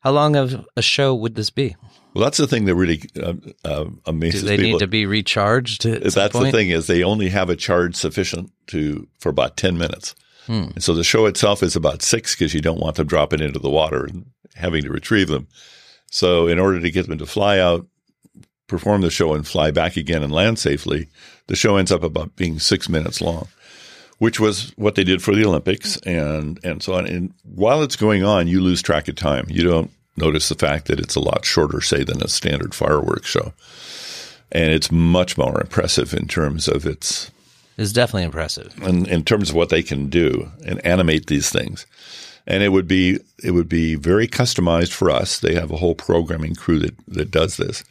how long of a show would this be? Well, that's the thing that really uh, uh, amazes Do they people. need to be recharged? At That's the thing is they only have a charge sufficient to for about ten minutes. Hmm. And so the show itself is about six because you don't want them dropping into the water and having to retrieve them. So in order to get them to fly out, perform the show and fly back again and land safely, the show ends up about being six minutes long, which was what they did for the Olympics and and so on. And while it's going on, you lose track of time. You don't notice the fact that it's a lot shorter, say, than a standard fireworks show. And it's much more impressive in terms of its It's definitely impressive. in, in terms of what they can do and animate these things. And it would be it would be very customized for us. They have a whole programming crew that that does this,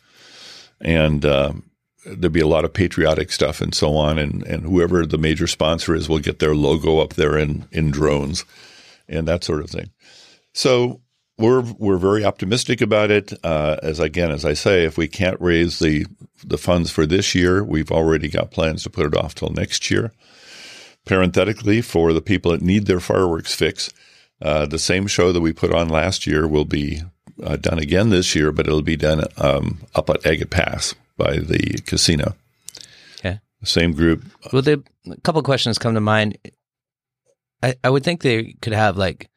and um, there'd be a lot of patriotic stuff and so on. And and whoever the major sponsor is will get their logo up there in in drones, and that sort of thing. So we're we're very optimistic about it. Uh, as again, as I say, if we can't raise the the funds for this year, we've already got plans to put it off till next year. Parenthetically, for the people that need their fireworks fix, uh, the same show that we put on last year will be uh, done again this year, but it'll be done um, up at Agate Pass by the casino. Okay. Same group. Well, the, a couple questions come to mind. I, I would think they could have like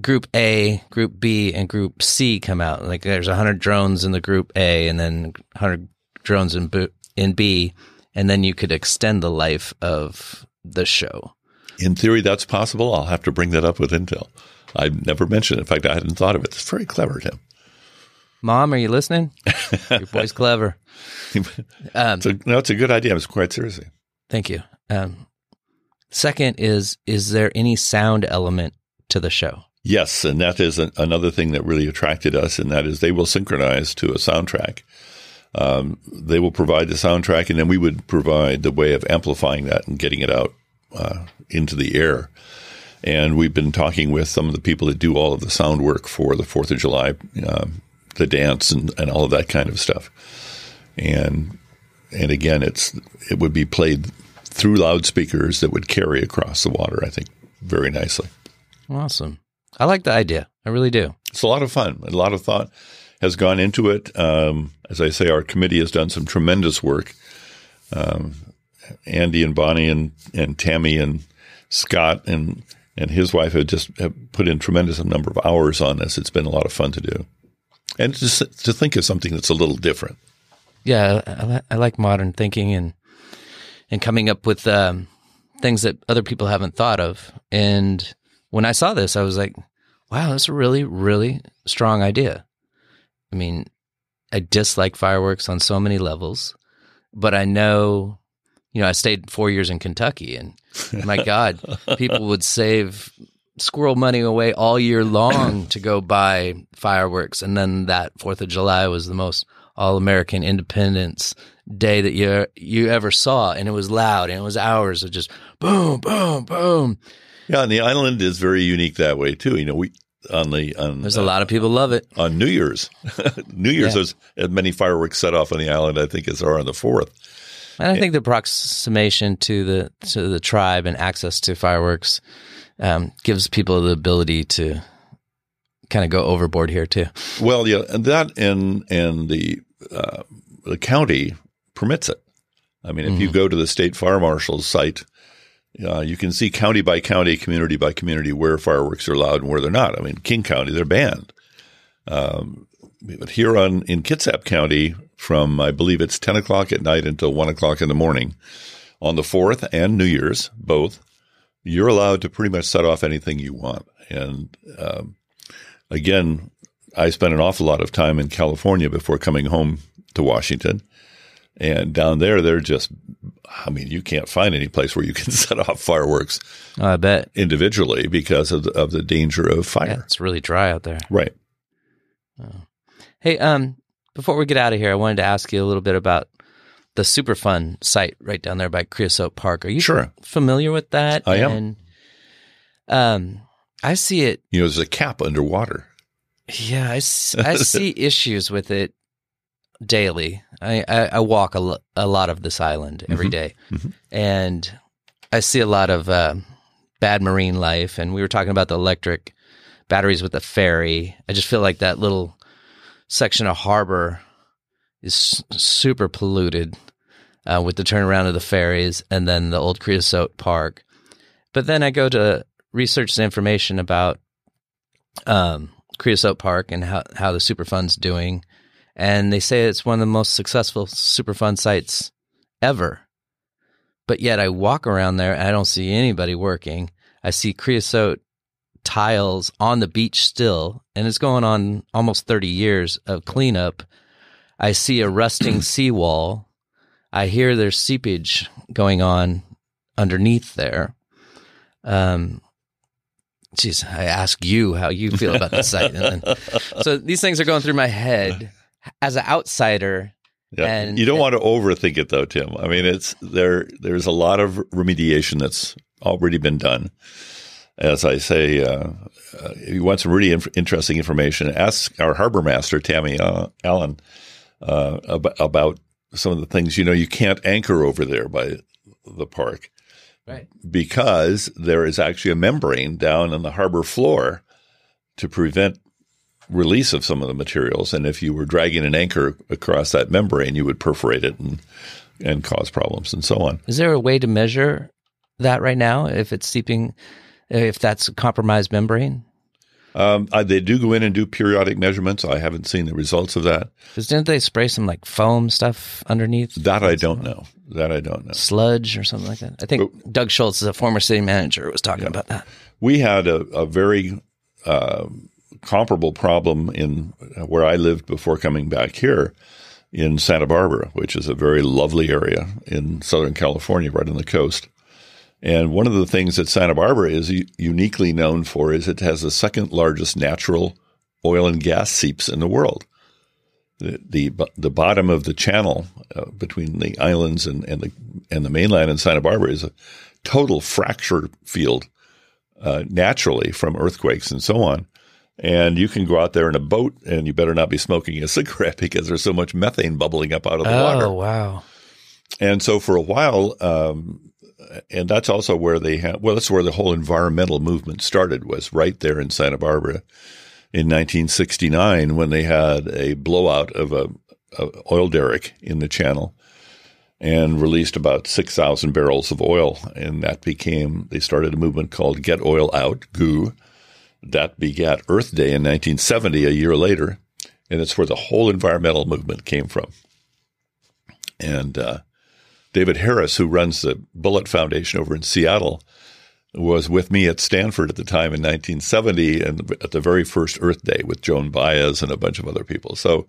group A, group B, and group C come out. Like there's 100 drones in the group A and then 100 drones in, B, in B, and then you could extend the life of the show. In theory, that's possible. I'll have to bring that up with Intel. I've never mentioned it. In fact, I hadn't thought of it. It's very clever, Tim. Mom, are you listening? Your boy's clever. Um, So, no, it's a good idea. It's quite seriously. Thank you. Um, second is, is there any sound element to the show? Yes, and that is an, another thing that really attracted us, and that is they will synchronize to a soundtrack. Um, they will provide the soundtrack, and then we would provide the way of amplifying that and getting it out uh, into the air. And we've been talking with some of the people that do all of the sound work for the Fourth of July, um, the dance, and, and all of that kind of stuff. And and again, it's it would be played through loudspeakers that would carry across the water. I think very nicely. Awesome. I like the idea. I really do. It's a lot of fun. A lot of thought has gone into it. Um, as I say, our committee has done some tremendous work. Um, Andy and Bonnie and, and Tammy and Scott and and his wife have just have put in tremendous number of hours on this. It's been a lot of fun to do, and just to think of something that's a little different. Yeah, I, I like modern thinking and and coming up with um, things that other people haven't thought of. And when I saw this, I was like, wow, that's a really, really strong idea. I mean, I dislike fireworks on so many levels, but I know, you know, I stayed four years in Kentucky and my God, people would save squirrel money away all year long to go buy fireworks. And then that Fourth of July was the most all American Independence Day that you you ever saw, and it was loud, and it was hours of just boom, boom, boom. Yeah, and the island is very unique that way too. You know, we on the on there's uh, a lot of people love it on New Year's. New Year's, yeah. there's as many fireworks set off on the island, I think, as there are on the fourth. And I think the approximation to the to the tribe and access to fireworks um, gives people the ability to kind of go overboard here too. Well, yeah, and that and and the uh, the county permits it. I mean, if mm-hmm. you go to the state fire marshal's site, uh, you can see county by county, community by community where fireworks are allowed and where they're not. I mean, King County, they're banned. Um, but here on in Kitsap County, from I believe it's ten o'clock at night until one o'clock in the morning, on the fourth and New Year's, both, you're allowed to pretty much set off anything you want. And um, again, I spent an awful lot of time in California before coming home to Washington. And down there, they're just, I mean, you can't find any place where you can set off fireworks. Oh, I bet. Individually because of the, of the danger of fire. Yeah, it's really dry out there. Right. Oh. Hey, um, before we get out of here, I wanted to ask you a little bit about the Superfund site right down there by Creosote Park. Are you sure. familiar with that? I am. And, um, I see it. You know, there's a cap underwater. Yeah, I, I see issues with it daily. I, I, I walk a, lo- a lot of this island every mm-hmm. day, mm-hmm. and I see a lot of uh, bad marine life. And we were talking about the electric batteries with the ferry. I just feel like that little section of harbor is super polluted uh, with the turnaround of the ferries and then the old creosote park. But then I go to research the information about um, creosote park and how, how the Superfund's doing and they say it's one of the most successful Superfund sites ever. But yet I walk around there and I don't see anybody working. I see creosote tiles on the beach still, and it's going on almost 30 years of cleanup. I see a rusting seawall. I hear there's seepage going on underneath there. Um, geez, I ask you how you feel about the site. Then, so these things are going through my head as an outsider. Yeah. And you don't want to overthink it though, Tim. I mean, it's there. There's a lot of remediation that's already been done. As I say, uh, uh, if you want some really inf- interesting information, ask our harbor master Tammy uh, Allen uh, ab- about some of the things. You know, you can't anchor over there by the park, right? Because there is actually a membrane down on the harbor floor to prevent release of some of the materials. And if you were dragging an anchor across that membrane, you would perforate it and and cause problems and so on. Is there a way to measure that right now? If it's seeping, if that's a compromised membrane? Um, I, they do go in and do periodic measurements. I haven't seen the results of that. Because didn't they spray some like foam stuff underneath? That I don't know. That I don't know. Sludge or something like that. I think but, Doug Schulze, a former city manager, was talking yeah. about that. We had a, a very uh, comparable problem in where I lived before coming back here in Santa Barbara, which is a very lovely area in Southern California, right on the coast. And one of the things that Santa Barbara is uniquely known for is it has the second largest natural oil and gas seeps in the world. The the, the bottom of the channel uh, between the islands and, and the and the mainland in Santa Barbara is a total fracture field uh, naturally from earthquakes and so on. And you can go out there in a boat and you better not be smoking a cigarette because there's so much methane bubbling up out of the oh, water. Oh, wow. And so for a while, um, and that's also where they have, well, that's where the whole environmental movement started was right there in Santa Barbara in 1969 when they had a blowout of a, a oil derrick in the channel and released about 6,000 barrels of oil. And that became, they started a movement called Get Oil Out, GOO that begat Earth Day in 1970, a year later, and it's where the whole environmental movement came from. And uh, David Harris, who runs the Bullitt Foundation over in Seattle, was with me at Stanford at the time in 1970 and at the very first Earth Day with Joan Baez and a bunch of other people. So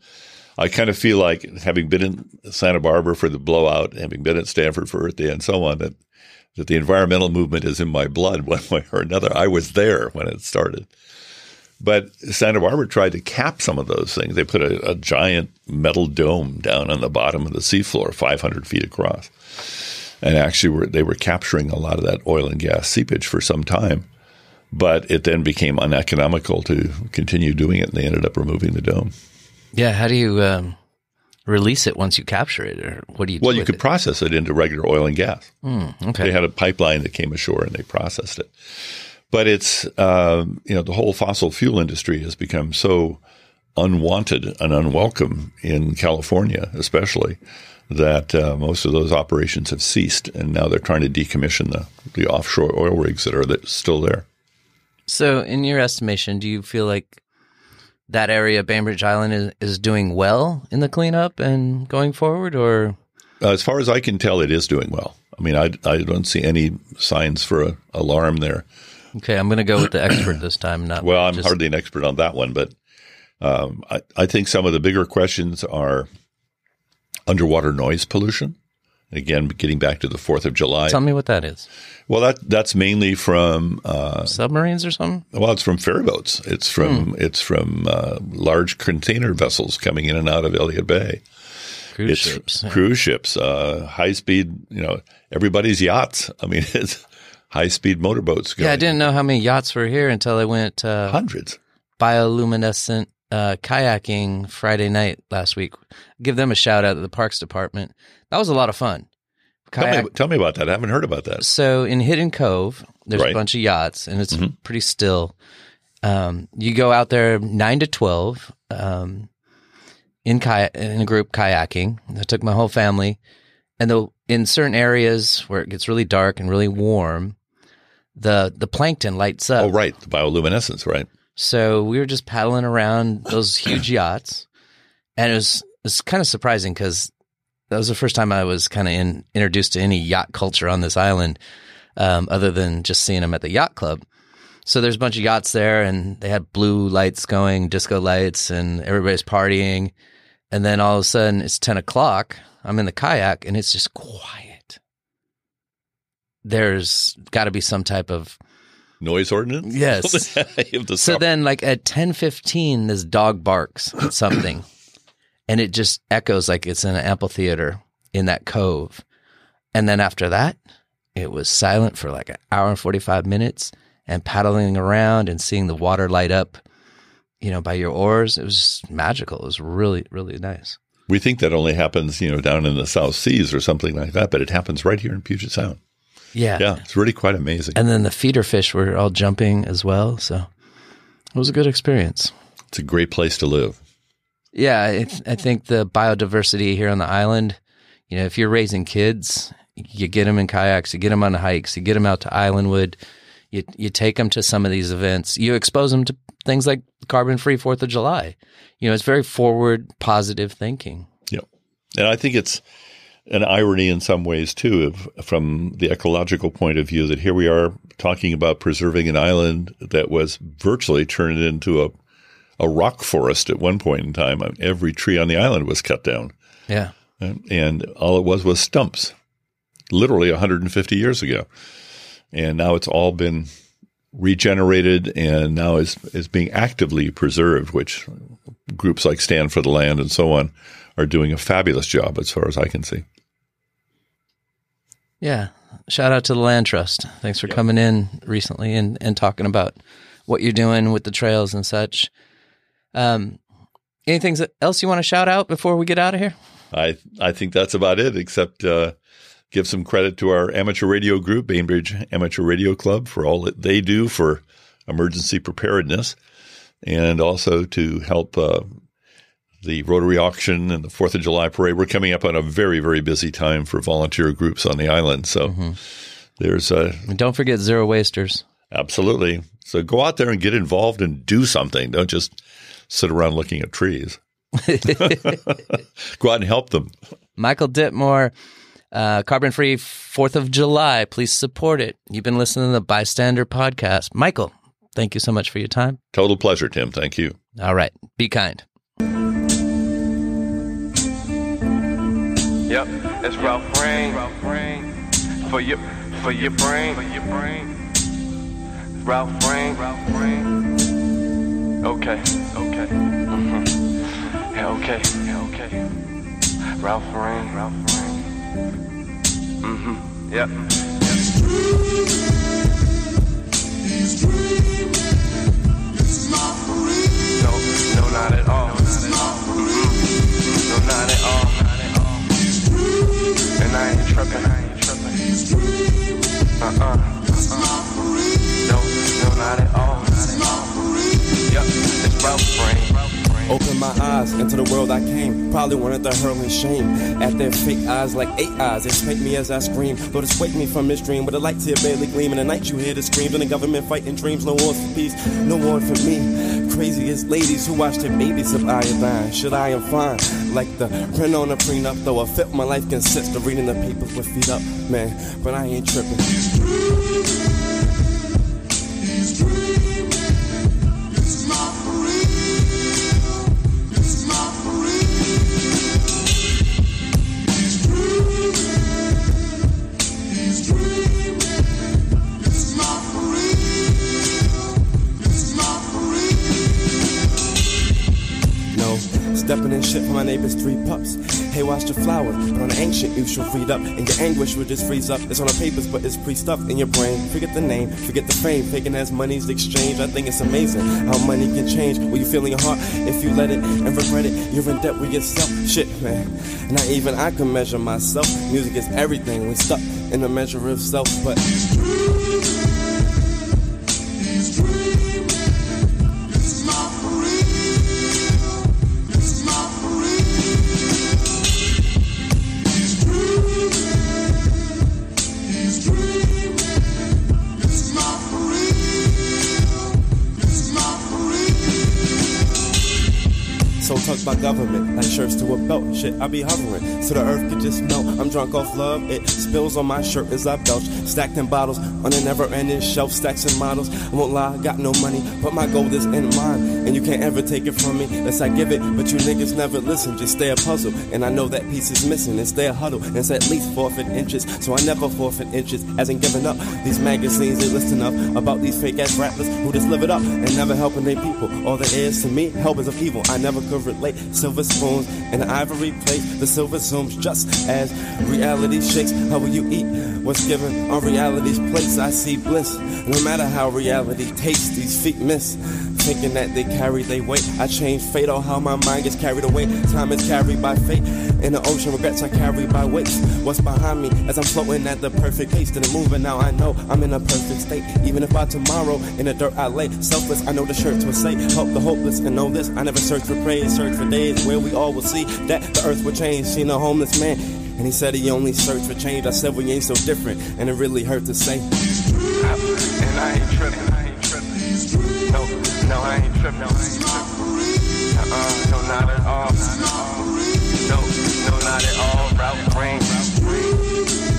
I kind of feel like having been in Santa Barbara for the blowout, having been at Stanford for Earth Day and so on, that, that the environmental movement is in my blood one way or another. I was there when it started. But Santa Barbara tried to cap some of those things. They put a, a giant metal dome down on the bottom of the seafloor, 500 feet across and actually were, they were capturing a lot of that oil and gas seepage for some time. But it then became uneconomical to continue doing it, and they ended up removing the dome. Yeah, how do you um, release it once you capture it, or what do you? Well, do you could it? process it into regular oil and gas. Mm, okay. They had a pipeline that came ashore, and they processed it. But it's um, you know the whole fossil fuel industry has become so unwanted and unwelcome in California, especially that uh, most of those operations have ceased, and now they're trying to decommission the, the offshore oil rigs that are that still there. So, in your estimation, do you feel like that area, Bainbridge Island, is, is doing well in the cleanup and going forward, or Uh, as far as I can tell, it is doing well. I mean, I, I don't see any signs for a alarm there. okay? I'm going to go with the expert this time. Not Well, I'm just- hardly an expert on that one, but um, I, I think some of the bigger questions are underwater noise pollution. Again, getting back to the Fourth of July. Tell me what that is. well, that that's mainly from uh, Submarines or something? well, it's from ferry boats. It's from Hmm. it's from uh, large container vessels coming in and out of Elliott Bay. Cruise it's ships. cruise ships, uh, high speed. You know, everybody's yachts. I mean, it's high speed motorboats. Going. Yeah, I didn't know how many yachts were here until I went uh, hundreds. bioluminescent uh, kayaking Friday night last week. Give them a shout out to the Parks Department. That was a lot of fun. Tell me, tell me about that. I haven't heard about that. so in Hidden Cove, there's Right. a bunch of yachts, and it's Mhm. pretty still. Um, you go out there nine to twelve um, in kay- in a group kayaking. I took my whole family, and the in certain areas where it gets really dark and really warm, the the plankton lights up. Oh, right, the bioluminescence, right? So we were just paddling around those huge yachts, and it was it was kind of surprising because that was the first time I was kind of in, introduced to any yacht culture on this island, um, other than just seeing them at the yacht club. So there's a bunch of yachts there, and they had blue lights going, disco lights, and everybody's partying. And then all of a sudden, it's ten o'clock. I'm in the kayak, and it's just quiet. There's got to be some type of Noise ordinance. Yes. To so then, like at ten fifteen, this dog barks at something, and it just echoes like it's in an amphitheater in that cove. And then after that, it was silent for like an hour and forty five minutes, and paddling around and seeing the water light up, you know, by your oars. It was magical. It was really, really nice. we think that only happens, you know, down in the South Seas or something like that, but it happens right here in Puget Sound. Yeah. Yeah, it's really quite amazing. And then the feeder fish were all jumping as well, so it was a good experience. It's a great place to live. Yeah, I, think the biodiversity here on the island, you know, if you're raising kids, you get them in kayaks, you get them on hikes, you get them out to Islandwood, you you take them to some of these events, you expose them to things like carbon free Fourth of July. You know, it's very forward, positive thinking. Yeah. And I think it's an irony in some ways too, of, from the ecological point of view, that here we are talking about preserving an island that was virtually turned into a a rock forest at one point in time. Every tree on the island was cut down, Yeah, and, and all it was was stumps, literally 150 years ago. And now it's all been regenerated and now is is being actively preserved, which groups like Stand for the Land and so on are doing a fabulous job as far as I can see. yeah. Shout out to the Land Trust. Thanks for coming in recently and and talking about what you're doing with the trails and such. Um, anything else you want to shout out before we get out of here? I I think that's about it. Except uh, give some credit to our amateur radio group, Bainbridge Amateur Radio Club, for all that they do for emergency preparedness, and also to help uh, the Rotary auction and the Fourth of July parade. We're coming up on a very very busy time for volunteer groups on the island. So there's uh, And don't forget zero wasters. absolutely so go out there and get involved and do something. Don't just sit around looking at trees. go out and help them. Michael Ditmore, Uh, carbon free 4th of July. Please support it. You've been listening to the Bystander podcast. Michael, thank you so much for your time. Total pleasure, Tim. Thank you. All right. Be kind. Yep, it's Ralph Reign. For your for your brain. For your brain. Ralph Reign. Ralph Reign. Okay, okay. Mm-hmm. Yeah, okay, yeah, okay. Ralph Reign. Ralph Reign. Mm-hmm. Yep. He's dreaming. This is not real. No, no, not at all. World I came. Probably wanted to hurl in shame at their fake eyes, like eight eyes. They spank me as I scream. Lord, it's wake me from this dream. With the lights here barely gleam. In the night you hear the screams. And the government fighting dreams. No wars for peace, no war for me. Craziest ladies who watch their babies of iodine. Should I am fine? Like the print on a prenup. Though I felt my life consists of reading the papers with feet up, man. But I ain't tripping. Stepping in shit for my neighbor's three pups. Hey, watch the flowers, but on the ancient you shall freed up, and your anguish will just freeze up. It's on the papers, but it's pre-stuffed in your brain. Forget the name, forget the fame, faking as money's exchange. I think it's amazing how money can change what you feel in your heart if you let it and regret it. You're in debt with yourself, shit, man. Not even I can measure myself. Music is everything. We stuck in the measure of self, but. So tucked by government, like shirts to a belt. Shit, I be hovering, so the earth could just melt. I'm drunk off love, it spills on my shirt as I belch. Stacked in bottles on a never ending shelf, stacks and models. I won't lie, I got no money, but my gold is in mine. And you can't ever take it from me, unless I give it. But you niggas never listen, just stay a puzzle. And I know that piece is missing, and stay a huddle. And it's at least forfeit inches, so I never forfeit inches. As in giving up, these magazines they listen up about these fake ass rappers who just live it up and never helping their people. All there is to me, helpers of evil. I never could relate. Silver spoons and ivory plate, the silver zooms just as reality shakes. How will you eat? What's given on reality's plates? I see bliss. No matter how reality tastes, these feet miss. Thinking that they carry their weight. I change fate on how my mind gets carried away. Time is carried by fate. In the ocean, regrets are carried by weights. What's behind me as I'm floating at the perfect pace? Then moving now, I know I'm in a perfect state. Even if by tomorrow in the dirt I lay, selfless, I know the shirts will say, Help the hopeless and know this. I never search for praise, search for days where we all will see that the earth will change. Seen a homeless man, and he said he only searched for change. I said we ain't so different, and it really hurt to say. I tripping. I. No, no, I ain't tripping. No, I ain't. Uh-uh, no, not at all. No, no, not at all. Route range.